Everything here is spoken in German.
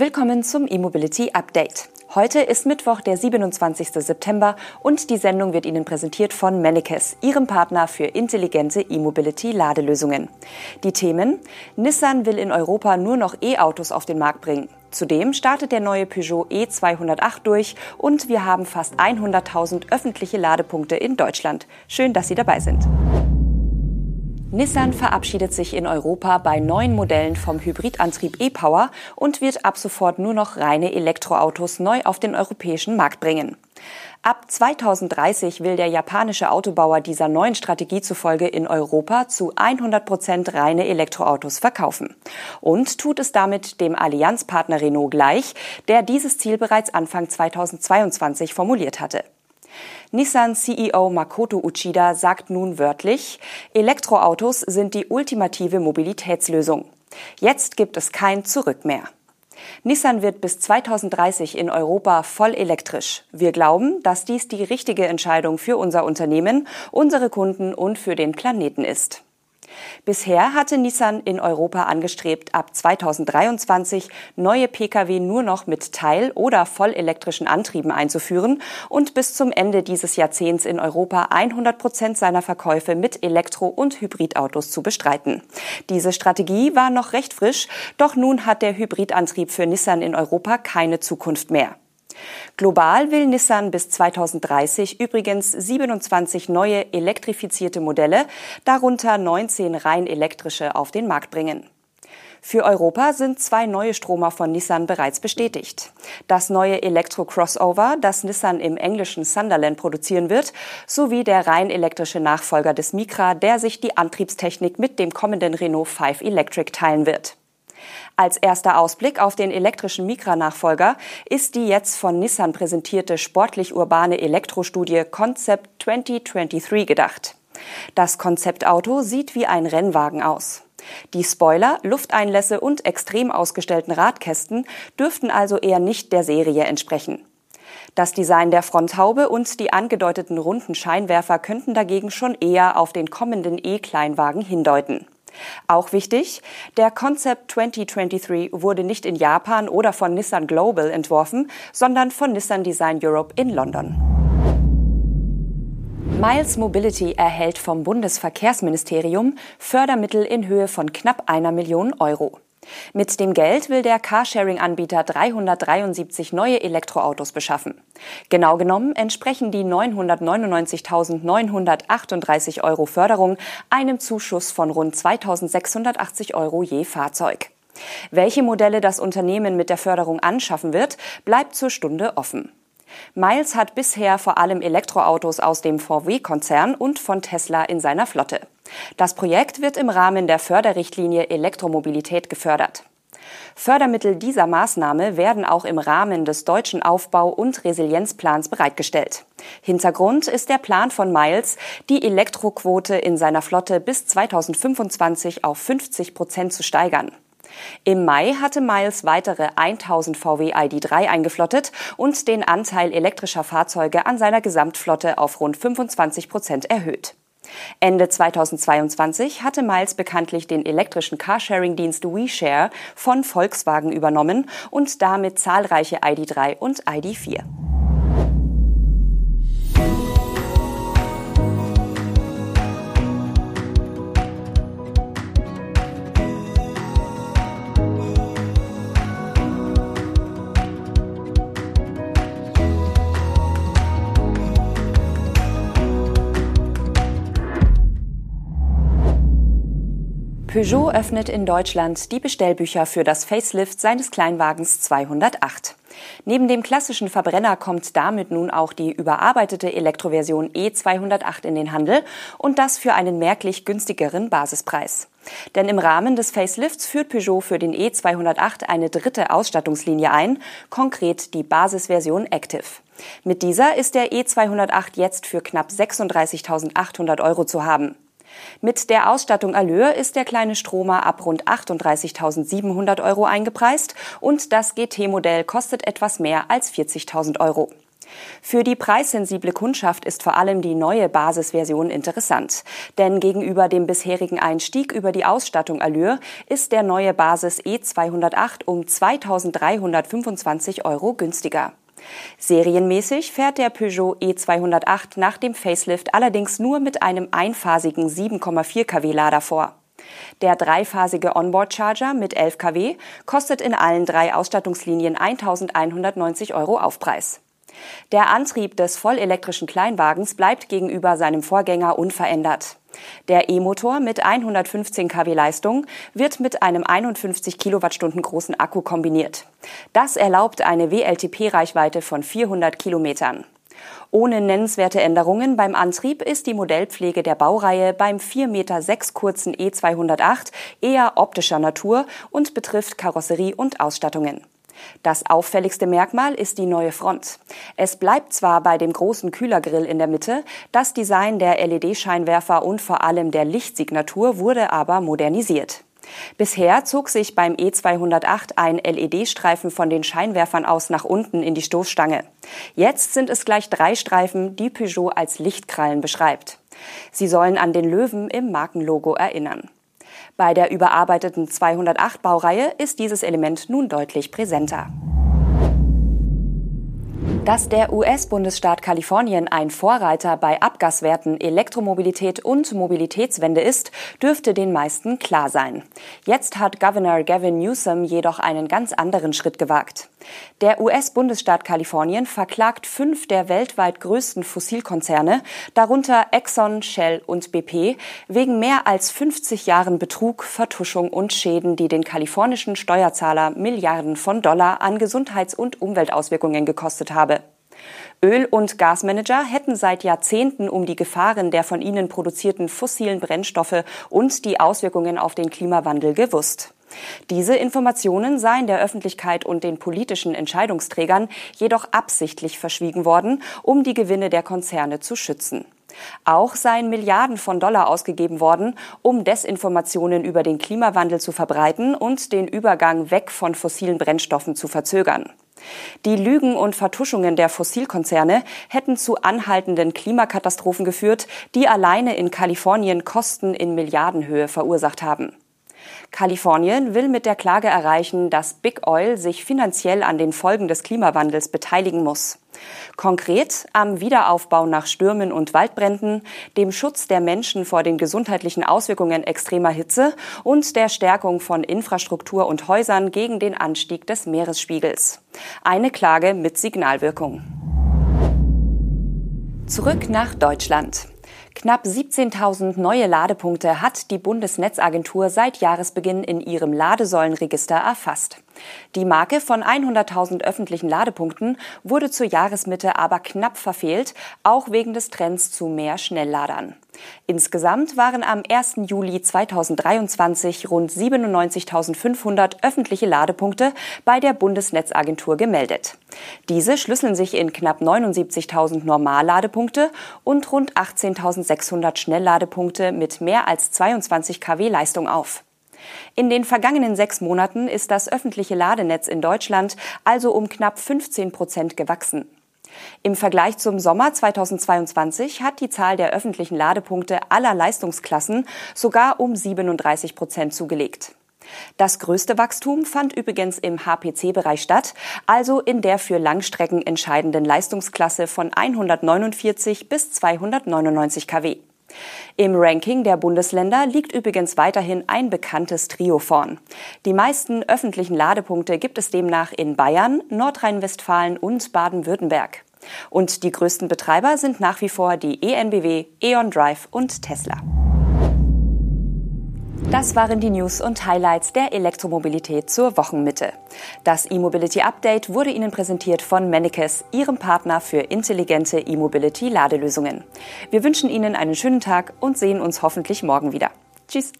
Willkommen zum E-Mobility Update. Heute ist Mittwoch, der 27. September und die Sendung wird Ihnen präsentiert von Mennekes, Ihrem Partner für intelligente E-Mobility-Ladelösungen. Die Themen Nissan will in Europa nur noch E-Autos auf den Markt bringen. Zudem startet der neue Peugeot E208 durch und wir haben fast 100.000 öffentliche Ladepunkte in Deutschland. Schön, dass Sie dabei sind. Nissan verabschiedet sich in Europa bei neuen Modellen vom Hybridantrieb e-Power und wird ab sofort nur noch reine Elektroautos neu auf den europäischen Markt bringen. Ab 2030 will der japanische Autobauer dieser neuen Strategie zufolge in Europa zu 100 Prozent reine Elektroautos verkaufen. Und tut es damit dem Allianzpartner Renault gleich, der dieses Ziel bereits Anfang 2022 formuliert hatte. Nissan-CEO Makoto Uchida sagt nun wörtlich, Elektroautos sind die ultimative Mobilitätslösung. Jetzt gibt es kein Zurück mehr. Nissan wird bis 2030 in Europa voll elektrisch. Wir glauben, dass dies die richtige Entscheidung für unser Unternehmen, unsere Kunden und für den Planeten ist. Bisher hatte Nissan in Europa angestrebt, ab 2023 neue Pkw nur noch mit teil- oder vollelektrischen Antrieben einzuführen und bis zum Ende dieses Jahrzehnts in Europa 100 Prozent seiner Verkäufe mit Elektro- und Hybridautos zu bestreiten. Diese Strategie war noch recht frisch, doch nun hat der Hybridantrieb für Nissan in Europa keine Zukunft mehr. Global will Nissan bis 2030 übrigens 27 neue elektrifizierte Modelle, darunter 19 rein elektrische, auf den Markt bringen. Für Europa sind zwei neue Stromer von Nissan bereits bestätigt. Das neue Elektro-Crossover, das Nissan im englischen Sunderland produzieren wird, sowie der rein elektrische Nachfolger des Micra, der sich die Antriebstechnik mit dem kommenden Renault 5 Electric teilen wird. Als erster Ausblick auf den elektrischen Micra-Nachfolger ist die jetzt von Nissan präsentierte sportlich-urbane Elektrostudie Concept 2023 gedacht. Das Konzeptauto sieht wie ein Rennwagen aus. Die Spoiler, Lufteinlässe und extrem ausgestellten Radkästen dürften also eher nicht der Serie entsprechen. Das Design der Fronthaube und die angedeuteten runden Scheinwerfer könnten dagegen schon eher auf den kommenden E-Kleinwagen hindeuten. Auch wichtig, der Concept 2023 wurde nicht in Japan oder von Nissan Global entworfen, sondern von Nissan Design Europe in London. Miles Mobility erhält vom Bundesverkehrsministerium Fördermittel in Höhe von knapp einer Million Euro. Mit dem Geld will der Carsharing-Anbieter 373 neue Elektroautos beschaffen. Genau genommen entsprechen die 999.938 Euro Förderung einem Zuschuss von rund 2.680 Euro je Fahrzeug. Welche Modelle das Unternehmen mit der Förderung anschaffen wird, bleibt zur Stunde offen. Miles hat bisher vor allem Elektroautos aus dem VW-Konzern und von Tesla in seiner Flotte. Das Projekt wird im Rahmen der Förderrichtlinie Elektromobilität gefördert. Fördermittel dieser Maßnahme werden auch im Rahmen des deutschen Aufbau- und Resilienzplans bereitgestellt. Hintergrund ist der Plan von Miles, die Elektroquote in seiner Flotte bis 2025 auf 50 Prozent zu steigern. Im Mai hatte Miles weitere 1000 VW ID3 eingeflottet und den Anteil elektrischer Fahrzeuge an seiner Gesamtflotte auf rund 25 Prozent erhöht. Ende 2022 hatte Miles bekanntlich den elektrischen Carsharing-Dienst WeShare von Volkswagen übernommen und damit zahlreiche ID3 und ID4. Peugeot öffnet in Deutschland die Bestellbücher für das Facelift seines Kleinwagens 208. Neben dem klassischen Verbrenner kommt damit nun auch die überarbeitete Elektroversion E208 in den Handel und das für einen merklich günstigeren Basispreis. Denn im Rahmen des Facelifts führt Peugeot für den E208 eine dritte Ausstattungslinie ein, konkret die Basisversion Active. Mit dieser ist der E208 jetzt für knapp 36.800 Euro zu haben. Mit der Ausstattung Allure ist der kleine Stromer ab rund 38.700 Euro eingepreist und das GT-Modell kostet etwas mehr als 40.000 Euro. Für die preissensible Kundschaft ist vor allem die neue Basisversion interessant. Denn gegenüber dem bisherigen Einstieg über die Ausstattung Allure ist der neue Basis E208 um 2325 Euro günstiger. Serienmäßig fährt der Peugeot E208 nach dem Facelift allerdings nur mit einem einphasigen 7,4 kW Lader vor. Der dreiphasige Onboard-Charger mit 11 kW kostet in allen drei Ausstattungslinien 1190 Euro Aufpreis. Der Antrieb des vollelektrischen Kleinwagens bleibt gegenüber seinem Vorgänger unverändert. Der E-Motor mit 115 kW Leistung wird mit einem 51 Kilowattstunden großen Akku kombiniert. Das erlaubt eine WLTP-Reichweite von 400 Kilometern. Ohne nennenswerte Änderungen beim Antrieb ist die Modellpflege der Baureihe beim 4,6 Meter kurzen E208 eher optischer Natur und betrifft Karosserie und Ausstattungen. Das auffälligste Merkmal ist die neue Front. Es bleibt zwar bei dem großen Kühlergrill in der Mitte, das Design der LED-Scheinwerfer und vor allem der Lichtsignatur wurde aber modernisiert. Bisher zog sich beim E208 ein LED-Streifen von den Scheinwerfern aus nach unten in die Stoßstange. Jetzt sind es gleich drei Streifen, die Peugeot als Lichtkrallen beschreibt. Sie sollen an den Löwen im Markenlogo erinnern. Bei der überarbeiteten 208 Baureihe ist dieses Element nun deutlich präsenter. Dass der US-Bundesstaat Kalifornien ein Vorreiter bei Abgaswerten, Elektromobilität und Mobilitätswende ist, dürfte den meisten klar sein. Jetzt hat Governor Gavin Newsom jedoch einen ganz anderen Schritt gewagt. Der US-Bundesstaat Kalifornien verklagt fünf der weltweit größten Fossilkonzerne, darunter Exxon, Shell und BP, wegen mehr als 50 Jahren Betrug, Vertuschung und Schäden, die den kalifornischen Steuerzahler Milliarden von Dollar an Gesundheits- und Umweltauswirkungen gekostet habe. Öl- und Gasmanager hätten seit Jahrzehnten um die Gefahren der von ihnen produzierten fossilen Brennstoffe und die Auswirkungen auf den Klimawandel gewusst. Diese Informationen seien der Öffentlichkeit und den politischen Entscheidungsträgern jedoch absichtlich verschwiegen worden, um die Gewinne der Konzerne zu schützen. Auch seien Milliarden von Dollar ausgegeben worden, um Desinformationen über den Klimawandel zu verbreiten und den Übergang weg von fossilen Brennstoffen zu verzögern. Die Lügen und Vertuschungen der Fossilkonzerne hätten zu anhaltenden Klimakatastrophen geführt, die alleine in Kalifornien Kosten in Milliardenhöhe verursacht haben. Kalifornien will mit der Klage erreichen, dass Big Oil sich finanziell an den Folgen des Klimawandels beteiligen muss. Konkret am Wiederaufbau nach Stürmen und Waldbränden, dem Schutz der Menschen vor den gesundheitlichen Auswirkungen extremer Hitze und der Stärkung von Infrastruktur und Häusern gegen den Anstieg des Meeresspiegels. Eine Klage mit Signalwirkung. Zurück nach Deutschland. Knapp 17.000 neue Ladepunkte hat die Bundesnetzagentur seit Jahresbeginn in ihrem Ladesäulenregister erfasst. Die Marke von 100.000 öffentlichen Ladepunkten wurde zur Jahresmitte aber knapp verfehlt, auch wegen des Trends zu mehr Schnellladern. Insgesamt waren am 1. Juli 2023 rund 97.500 öffentliche Ladepunkte bei der Bundesnetzagentur gemeldet. Diese schlüsseln sich in knapp 79.000 Normalladepunkte und rund 18.600 Schnellladepunkte mit mehr als 22 kW Leistung auf. In den vergangenen sechs Monaten ist das öffentliche Ladenetz in Deutschland also um knapp 15 Prozent gewachsen. Im Vergleich zum Sommer 2022 hat die Zahl der öffentlichen Ladepunkte aller Leistungsklassen sogar um 37 Prozent zugelegt. Das größte Wachstum fand übrigens im HPC-Bereich statt, also in der für Langstrecken entscheidenden Leistungsklasse von 149 bis 299 kW. Im Ranking der Bundesländer liegt übrigens weiterhin ein bekanntes Trio vorn. Die meisten öffentlichen Ladepunkte gibt es demnach in Bayern, Nordrhein-Westfalen und Baden-Württemberg. Und die größten Betreiber sind nach wie vor die ENBW, E.ON Drive und Tesla. Das waren die News und Highlights der Elektromobilität zur Wochenmitte. Das E-Mobility Update wurde Ihnen präsentiert von Mennekes, Ihrem Partner für intelligente E-Mobility Ladelösungen. Wir wünschen Ihnen einen schönen Tag und sehen uns hoffentlich morgen wieder. Tschüss.